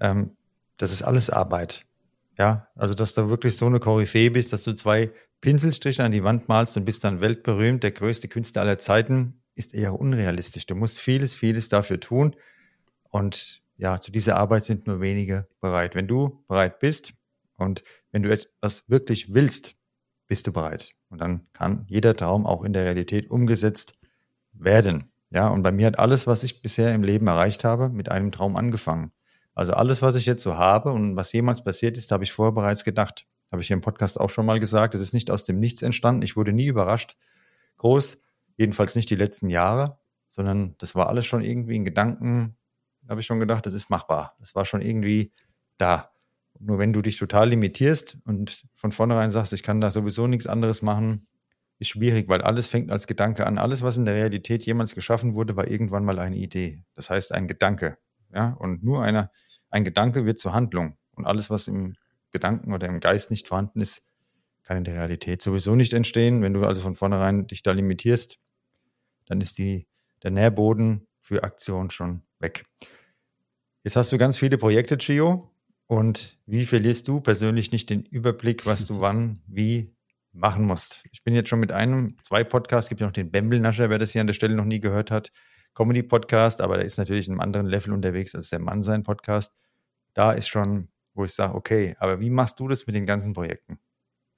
ähm, das ist alles Arbeit. Ja, also dass du wirklich so eine Koryphäe bist, dass du zwei Pinselstriche an die Wand malst und bist dann weltberühmt, der größte Künstler aller Zeiten, ist eher unrealistisch. Du musst vieles, vieles dafür tun. Und ja, zu dieser Arbeit sind nur wenige bereit. Wenn du bereit bist und wenn du etwas wirklich willst, bist du bereit. Und dann kann jeder Traum auch in der Realität umgesetzt werden. Ja, und bei mir hat alles, was ich bisher im Leben erreicht habe, mit einem Traum angefangen. Also alles, was ich jetzt so habe und was jemals passiert ist, habe ich vorher bereits gedacht. Habe ich hier im Podcast auch schon mal gesagt. Es ist nicht aus dem Nichts entstanden. Ich wurde nie überrascht. Groß, jedenfalls nicht die letzten Jahre, sondern das war alles schon irgendwie in Gedanken, habe ich schon gedacht, das ist machbar. Das war schon irgendwie da. Nur wenn du dich total limitierst und von vornherein sagst, ich kann da sowieso nichts anderes machen, ist schwierig, weil alles fängt als Gedanke an. Alles, was in der Realität jemals geschaffen wurde, war irgendwann mal eine Idee. Das heißt ein Gedanke. Ja, und nur eine, ein Gedanke wird zur Handlung. Und alles, was im Gedanken oder im Geist nicht vorhanden ist, kann in der Realität sowieso nicht entstehen. Wenn du also von vornherein dich da limitierst, dann ist die, der Nährboden für Aktion schon weg. Jetzt hast du ganz viele Projekte, Gio. Und wie verlierst du persönlich nicht den Überblick, was du wann, wie machen musst? Ich bin jetzt schon mit einem, zwei Podcasts, gibt ja noch den Bembelnascher, wer das hier an der Stelle noch nie gehört hat, Comedy-Podcast, aber der ist natürlich in einem anderen Level unterwegs als der Mann sein Podcast. Da ist schon, wo ich sage, okay, aber wie machst du das mit den ganzen Projekten?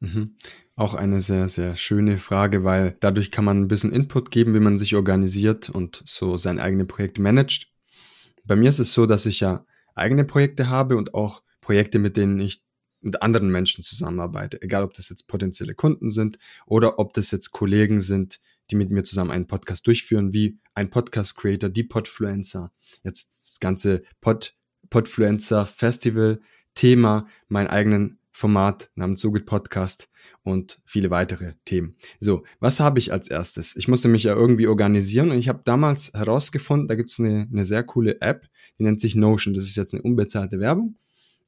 Mhm. Auch eine sehr, sehr schöne Frage, weil dadurch kann man ein bisschen Input geben, wie man sich organisiert und so sein eigenes Projekt managt. Bei mir ist es so, dass ich ja eigene Projekte habe und auch Projekte, mit denen ich mit anderen Menschen zusammenarbeite. Egal, ob das jetzt potenzielle Kunden sind oder ob das jetzt Kollegen sind, die mit mir zusammen einen Podcast durchführen, wie ein Podcast-Creator, die Podfluencer. Jetzt das ganze Pod, Podfluencer Festival Thema, meinen eigenen Format namens So geht Podcast und viele weitere Themen. So, was habe ich als erstes? Ich musste mich ja irgendwie organisieren und ich habe damals herausgefunden, da gibt es eine, eine sehr coole App, die nennt sich Notion. Das ist jetzt eine unbezahlte Werbung,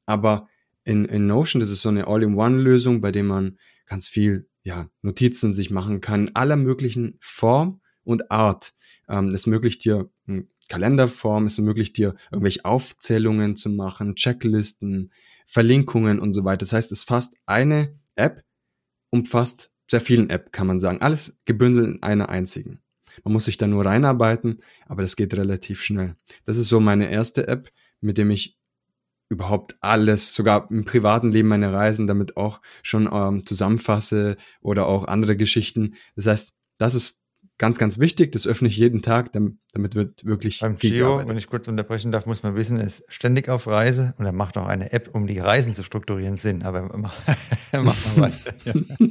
aber in, in Notion, das ist so eine All-in-One-Lösung, bei der man ganz viel ja, Notizen sich machen kann, aller möglichen Form und Art. Ähm, das ermöglicht dir Kalenderform, es ermöglicht dir, irgendwelche Aufzählungen zu machen, Checklisten, Verlinkungen und so weiter. Das heißt, es fasst eine App, umfasst sehr vielen App, kann man sagen. Alles gebündelt in einer einzigen. Man muss sich da nur reinarbeiten, aber das geht relativ schnell. Das ist so meine erste App, mit dem ich überhaupt alles, sogar im privaten Leben meine Reisen damit auch schon ähm, zusammenfasse oder auch andere Geschichten. Das heißt, das ist ganz, ganz wichtig. Das öffne ich jeden Tag, damit wird wirklich Beim viel Gio, gearbeitet. wenn ich kurz unterbrechen darf, muss man wissen, er ist ständig auf Reise und er macht auch eine App, um die Reisen zu strukturieren, Sinn. Aber mach mal weiter. Ja.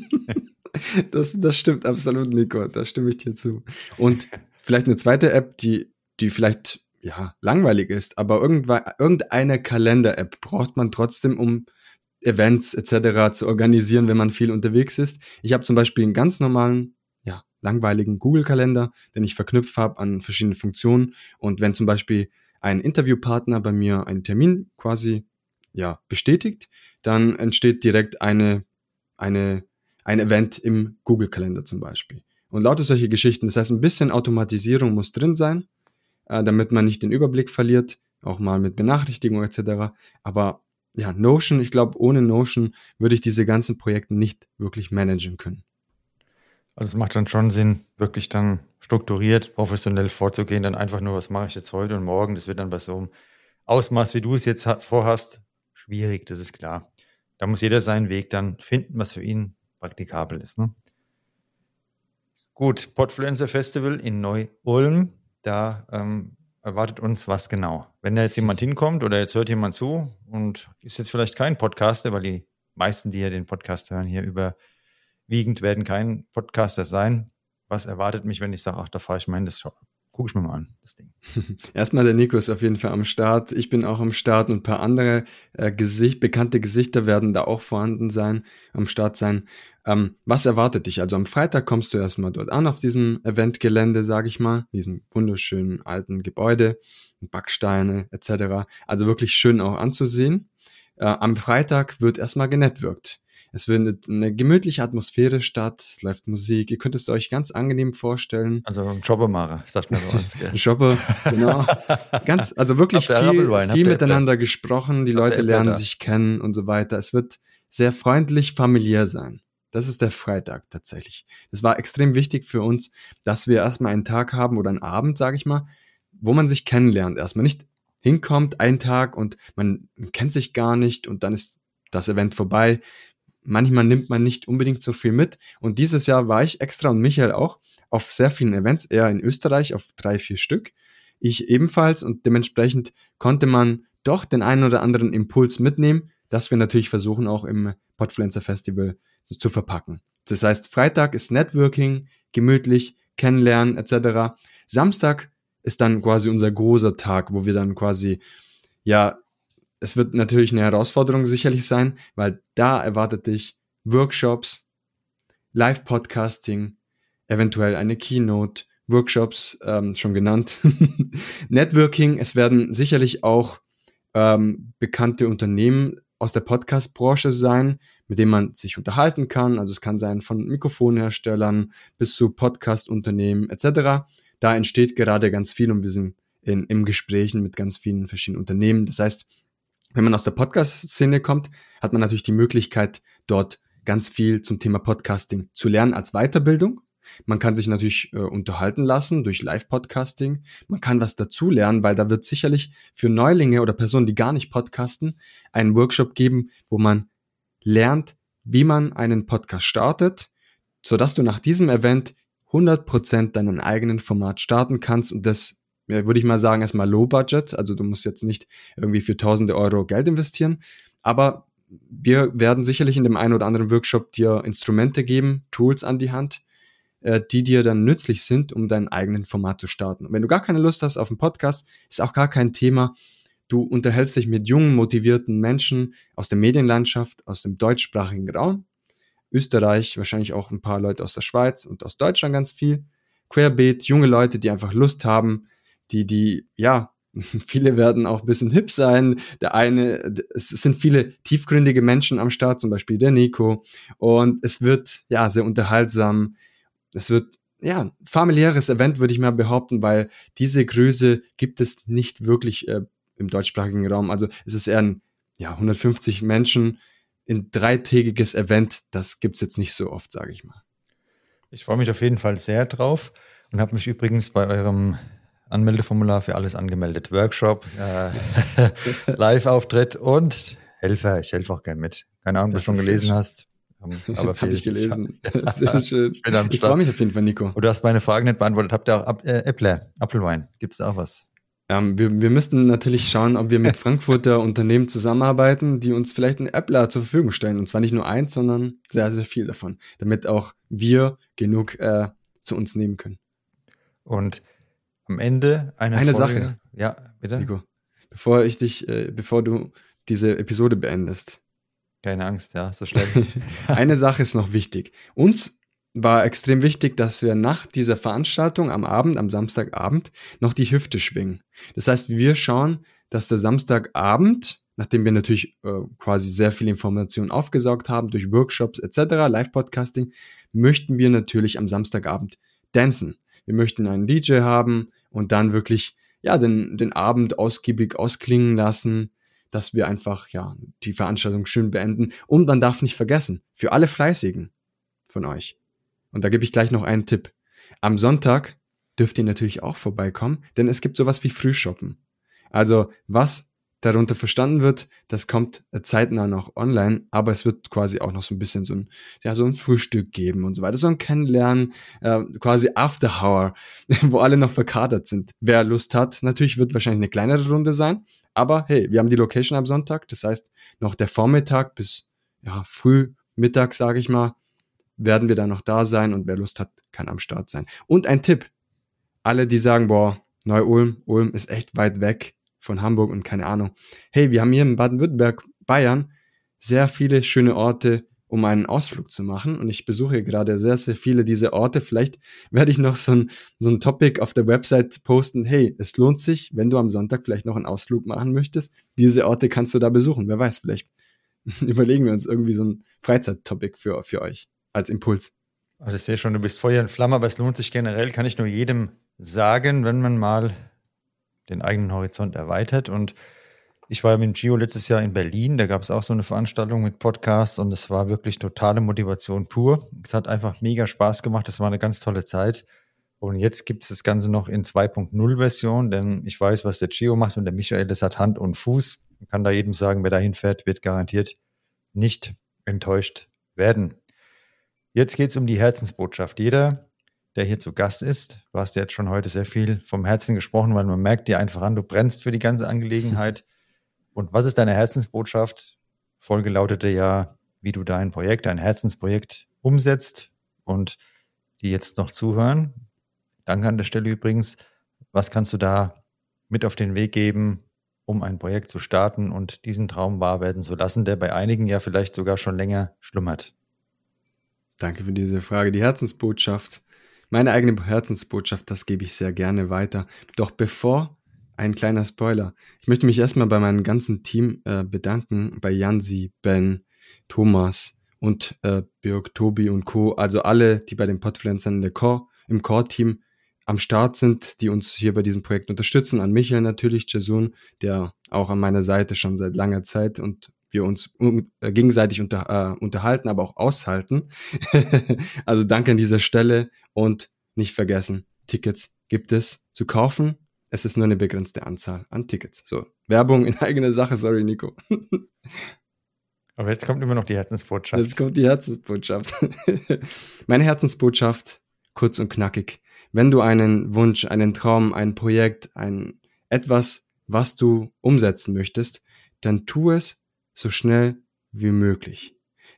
Das, das stimmt absolut, Nico. Da stimme ich dir zu. Und vielleicht eine zweite App, die, die vielleicht ja, langweilig ist, aber irgendeine Kalender-App braucht man trotzdem, um Events etc. zu organisieren, wenn man viel unterwegs ist. Ich habe zum Beispiel einen ganz normalen langweiligen Google-Kalender, den ich verknüpft habe an verschiedene Funktionen. Und wenn zum Beispiel ein Interviewpartner bei mir einen Termin quasi ja, bestätigt, dann entsteht direkt eine, eine, ein Event im Google-Kalender zum Beispiel. Und lauter solche Geschichten. Das heißt, ein bisschen Automatisierung muss drin sein, äh, damit man nicht den Überblick verliert, auch mal mit Benachrichtigung etc. Aber ja, Notion, ich glaube, ohne Notion würde ich diese ganzen Projekte nicht wirklich managen können. Also es macht dann schon Sinn, wirklich dann strukturiert, professionell vorzugehen, dann einfach nur, was mache ich jetzt heute und morgen. Das wird dann bei so einem Ausmaß, wie du es jetzt vorhast, schwierig, das ist klar. Da muss jeder seinen Weg dann finden, was für ihn praktikabel ist. Ne? Gut, Podfluencer Festival in Neu-Ulm, da ähm, erwartet uns was genau. Wenn da jetzt jemand hinkommt oder jetzt hört jemand zu und ist jetzt vielleicht kein Podcaster, weil die meisten, die ja den Podcast hören, hier über wiegend werden kein Podcaster sein. Was erwartet mich, wenn ich sage, ach, da fahre ich hin, das gucke ich mir mal an, das Ding. Erstmal der Nico ist auf jeden Fall am Start. Ich bin auch am Start und ein paar andere äh, Gesicht, bekannte Gesichter werden da auch vorhanden sein, am Start sein. Ähm, was erwartet dich? Also am Freitag kommst du erstmal dort an, auf diesem Eventgelände, sage ich mal, diesem wunderschönen alten Gebäude, Backsteine etc. Also wirklich schön auch anzusehen. Äh, am Freitag wird erstmal genetworked. Es findet eine gemütliche Atmosphäre statt, es läuft Musik. Ihr könnt es euch ganz angenehm vorstellen. Also ein Jobbermacher, sagt man bei uns. Ein Jobber, genau. Ganz, also wirklich viel, viel miteinander gesprochen. Die Leute lernen sich kennen und so weiter. Es wird sehr freundlich, familiär sein. Das ist der Freitag tatsächlich. Es war extrem wichtig für uns, dass wir erstmal einen Tag haben oder einen Abend, sage ich mal, wo man sich kennenlernt. Erstmal nicht hinkommt, einen Tag und man kennt sich gar nicht und dann ist das Event vorbei manchmal nimmt man nicht unbedingt so viel mit. Und dieses Jahr war ich extra und Michael auch auf sehr vielen Events, eher in Österreich auf drei, vier Stück. Ich ebenfalls und dementsprechend konnte man doch den einen oder anderen Impuls mitnehmen, das wir natürlich versuchen auch im Podfluencer Festival zu verpacken. Das heißt, Freitag ist Networking, gemütlich, kennenlernen etc. Samstag ist dann quasi unser großer Tag, wo wir dann quasi, ja, es wird natürlich eine Herausforderung sicherlich sein, weil da erwartet dich Workshops, Live-Podcasting, eventuell eine Keynote, Workshops, ähm, schon genannt, Networking. Es werden sicherlich auch ähm, bekannte Unternehmen aus der Podcast-Branche sein, mit denen man sich unterhalten kann. Also es kann sein von Mikrofonherstellern bis zu Podcast-Unternehmen etc. Da entsteht gerade ganz viel und wir sind in, im Gesprächen mit ganz vielen verschiedenen Unternehmen. Das heißt, wenn man aus der Podcast-Szene kommt, hat man natürlich die Möglichkeit, dort ganz viel zum Thema Podcasting zu lernen als Weiterbildung. Man kann sich natürlich äh, unterhalten lassen durch Live-Podcasting. Man kann was dazulernen, weil da wird sicherlich für Neulinge oder Personen, die gar nicht podcasten, einen Workshop geben, wo man lernt, wie man einen Podcast startet, sodass du nach diesem Event 100% deinen eigenen Format starten kannst und das ja, würde ich mal sagen, erstmal Low Budget. Also du musst jetzt nicht irgendwie für tausende Euro Geld investieren. Aber wir werden sicherlich in dem einen oder anderen Workshop dir Instrumente geben, Tools an die Hand, äh, die dir dann nützlich sind, um deinen eigenen Format zu starten. Und wenn du gar keine Lust hast auf einen Podcast, ist auch gar kein Thema. Du unterhältst dich mit jungen, motivierten Menschen aus der Medienlandschaft, aus dem deutschsprachigen Raum, Österreich, wahrscheinlich auch ein paar Leute aus der Schweiz und aus Deutschland ganz viel. Querbeet, junge Leute, die einfach Lust haben, die, die, ja, viele werden auch ein bisschen hip sein. Der eine, es sind viele tiefgründige Menschen am Start, zum Beispiel der Nico. Und es wird, ja, sehr unterhaltsam es wird ja, familiäres Event, würde ich mal behaupten, weil diese Größe gibt es nicht wirklich äh, im deutschsprachigen Raum. Also es ist eher ein ja, 150 Menschen in dreitägiges Event. Das gibt es jetzt nicht so oft, sage ich mal. Ich freue mich auf jeden Fall sehr drauf und habe mich übrigens bei eurem Anmeldeformular für alles angemeldet. Workshop, äh, Live-Auftritt und Helfer. Ich helfe auch gern mit. Keine Ahnung, ob du schon gelesen hast. Aber habe ich gelesen. Sehr schön. Ich, ich freue mich auf jeden Fall, Nico. Und du hast meine Frage nicht beantwortet. Habt ihr auch äh, Äppler, Apfelwein? Gibt es da auch was? Ähm, wir, wir müssten natürlich schauen, ob wir mit Frankfurter Unternehmen zusammenarbeiten, die uns vielleicht einen Äppler zur Verfügung stellen. Und zwar nicht nur eins, sondern sehr, sehr viel davon, damit auch wir genug äh, zu uns nehmen können. Und am Ende eine, eine Folge, Sache. Ja, bitte. Nico, bevor ich dich, äh, bevor du diese Episode beendest, keine Angst, ja, so schlimm. Eine Sache ist noch wichtig. Uns war extrem wichtig, dass wir nach dieser Veranstaltung am Abend, am Samstagabend, noch die Hüfte schwingen. Das heißt, wir schauen, dass der Samstagabend, nachdem wir natürlich äh, quasi sehr viel Informationen aufgesaugt haben durch Workshops etc., Live-Podcasting, möchten wir natürlich am Samstagabend dancen. Wir möchten einen DJ haben und dann wirklich ja den, den Abend ausgiebig ausklingen lassen, dass wir einfach ja die Veranstaltung schön beenden. Und man darf nicht vergessen, für alle Fleißigen von euch. Und da gebe ich gleich noch einen Tipp. Am Sonntag dürft ihr natürlich auch vorbeikommen, denn es gibt sowas wie Frühshoppen. Also was darunter verstanden wird, das kommt zeitnah noch online, aber es wird quasi auch noch so ein bisschen so ein, ja, so ein Frühstück geben und so weiter, so ein Kennenlernen, äh, quasi After Hour, wo alle noch verkatert sind. Wer Lust hat, natürlich wird wahrscheinlich eine kleinere Runde sein, aber hey, wir haben die Location am Sonntag, das heißt, noch der Vormittag bis ja, früh Mittag, sage ich mal, werden wir da noch da sein und wer Lust hat, kann am Start sein. Und ein Tipp, alle, die sagen, boah, Neu-Ulm, Ulm ist echt weit weg von Hamburg und keine Ahnung. Hey, wir haben hier in Baden-Württemberg, Bayern, sehr viele schöne Orte, um einen Ausflug zu machen. Und ich besuche gerade sehr, sehr viele dieser Orte. Vielleicht werde ich noch so ein, so ein Topic auf der Website posten. Hey, es lohnt sich, wenn du am Sonntag vielleicht noch einen Ausflug machen möchtest. Diese Orte kannst du da besuchen. Wer weiß, vielleicht überlegen wir uns irgendwie so ein Freizeittopic für, für euch als Impuls. Also ich sehe schon, du bist Feuer und Flamme, aber es lohnt sich generell, kann ich nur jedem sagen, wenn man mal den eigenen Horizont erweitert und ich war mit Gio letztes Jahr in Berlin, da gab es auch so eine Veranstaltung mit Podcasts und es war wirklich totale Motivation pur. Es hat einfach mega Spaß gemacht, es war eine ganz tolle Zeit. Und jetzt gibt es das Ganze noch in 2.0 Version, denn ich weiß, was der Gio macht und der Michael, das hat Hand und Fuß. Man kann da jedem sagen, wer dahin fährt, wird garantiert nicht enttäuscht werden. Jetzt geht es um die Herzensbotschaft. Jeder, der hier zu Gast ist, du hast ja jetzt schon heute sehr viel vom Herzen gesprochen, weil man merkt dir einfach an, du brennst für die ganze Angelegenheit. Und was ist deine Herzensbotschaft? Folge lautete ja, wie du dein Projekt, dein Herzensprojekt umsetzt und die jetzt noch zuhören. Danke an der Stelle übrigens. Was kannst du da mit auf den Weg geben, um ein Projekt zu starten und diesen Traum wahr werden zu lassen, der bei einigen ja vielleicht sogar schon länger schlummert? Danke für diese Frage. Die Herzensbotschaft, meine eigene Herzensbotschaft, das gebe ich sehr gerne weiter. Doch bevor ein kleiner Spoiler. Ich möchte mich erstmal bei meinem ganzen Team äh, bedanken, bei Jansi, Ben, Thomas und äh, Birg, Tobi und Co. Also alle, die bei den Core, im Core-Team am Start sind, die uns hier bei diesem Projekt unterstützen. An Michael natürlich, Jasun, der auch an meiner Seite schon seit langer Zeit und wir uns äh, gegenseitig unter, äh, unterhalten, aber auch aushalten. also danke an dieser Stelle und nicht vergessen, Tickets gibt es zu kaufen. Es ist nur eine begrenzte Anzahl an Tickets. So, Werbung in eigener Sache, sorry, Nico. aber jetzt kommt immer noch die Herzensbotschaft. Jetzt kommt die Herzensbotschaft. Meine Herzensbotschaft, kurz und knackig wenn du einen Wunsch, einen Traum, ein Projekt, ein etwas, was du umsetzen möchtest, dann tu es so schnell wie möglich.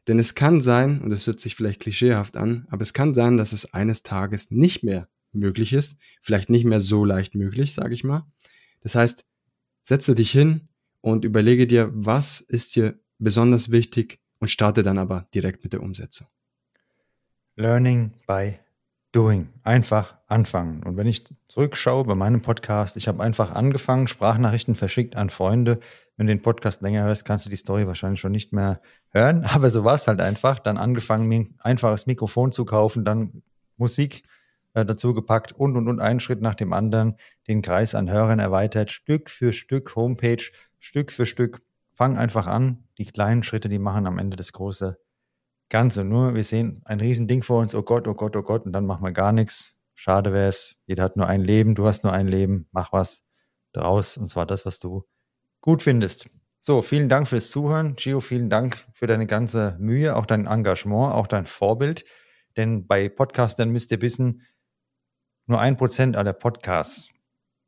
Denn es kann sein, und das hört sich vielleicht klischeehaft an, aber es kann sein, dass es eines Tages nicht mehr möglich ist, vielleicht nicht mehr so leicht möglich, sage ich mal. Das heißt, setze dich hin und überlege dir, was ist dir besonders wichtig und starte dann aber direkt mit der Umsetzung. Learning by Doing. Einfach anfangen. Und wenn ich zurückschaue bei meinem Podcast, ich habe einfach angefangen, Sprachnachrichten verschickt an Freunde. Wenn du den Podcast länger hörst, kannst du die Story wahrscheinlich schon nicht mehr hören. Aber so war es halt einfach. Dann angefangen, mir ein einfaches Mikrofon zu kaufen, dann Musik äh, dazu gepackt und und und einen Schritt nach dem anderen, den Kreis an Hörern erweitert, Stück für Stück, Homepage, Stück für Stück. Fang einfach an. Die kleinen Schritte, die machen am Ende das große Ganze. Nur wir sehen ein Riesending vor uns, oh Gott, oh Gott, oh Gott, und dann machen wir gar nichts. Schade wäre es. Jeder hat nur ein Leben, du hast nur ein Leben, mach was draus, und zwar das, was du gut findest. So, vielen Dank fürs Zuhören. Gio, vielen Dank für deine ganze Mühe, auch dein Engagement, auch dein Vorbild. Denn bei Podcastern müsst ihr wissen, nur ein Prozent aller Podcasts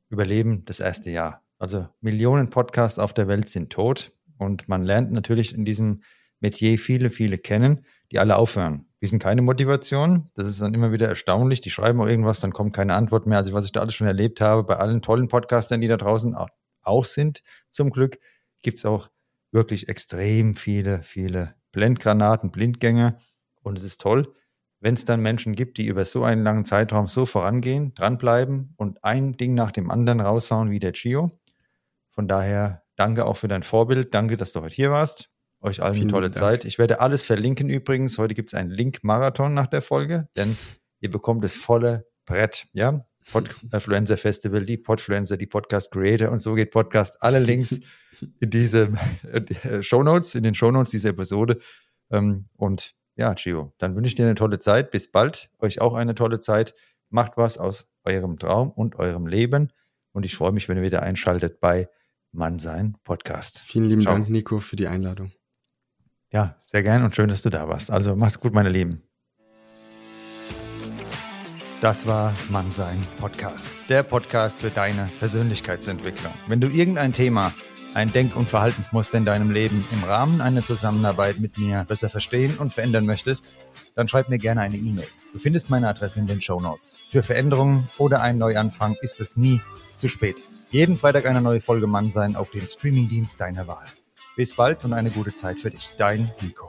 überleben das erste Jahr. Also Millionen Podcasts auf der Welt sind tot. Und man lernt natürlich in diesem Metier viele, viele kennen, die alle aufhören. Die sind keine Motivation. Das ist dann immer wieder erstaunlich. Die schreiben auch irgendwas, dann kommt keine Antwort mehr. Also was ich da alles schon erlebt habe, bei allen tollen Podcastern, die da draußen auch sind, zum Glück, gibt's auch wirklich extrem viele, viele Blendgranaten, Blindgänger. Und es ist toll, wenn es dann Menschen gibt, die über so einen langen Zeitraum so vorangehen, dranbleiben und ein Ding nach dem anderen raushauen wie der Gio. Von daher danke auch für dein Vorbild. Danke, dass du heute hier warst. Euch allen Vielen eine tolle Dank. Zeit. Ich werde alles verlinken übrigens. Heute gibt es einen Link-Marathon nach der Folge, denn ihr bekommt das volle Brett. Ja, Podfluencer Festival, die Podfluencer, die Podcast Creator und so geht Podcast. Alle Links in diese äh, Shownotes, in den Shownotes dieser Episode. Ähm, und ja, Gio, dann wünsche ich dir eine tolle Zeit. Bis bald. Euch auch eine tolle Zeit. Macht was aus eurem Traum und eurem Leben. Und ich freue mich, wenn ihr wieder einschaltet bei Mannsein Podcast. Vielen lieben Ciao. Dank, Nico, für die Einladung. Ja, sehr gern und schön, dass du da warst. Also mach's gut, meine Lieben. Das war Mannsein Podcast, der Podcast für deine Persönlichkeitsentwicklung. Wenn du irgendein Thema, ein Denk- und Verhaltensmuster in deinem Leben im Rahmen einer Zusammenarbeit mit mir besser verstehen und verändern möchtest, dann schreib mir gerne eine E-Mail. Du findest meine Adresse in den Show Notes. Für Veränderungen oder einen Neuanfang ist es nie zu spät. Jeden Freitag eine neue Folge Mannsein auf dem Streamingdienst deiner Wahl. Bis bald und eine gute Zeit für dich. Dein Nico.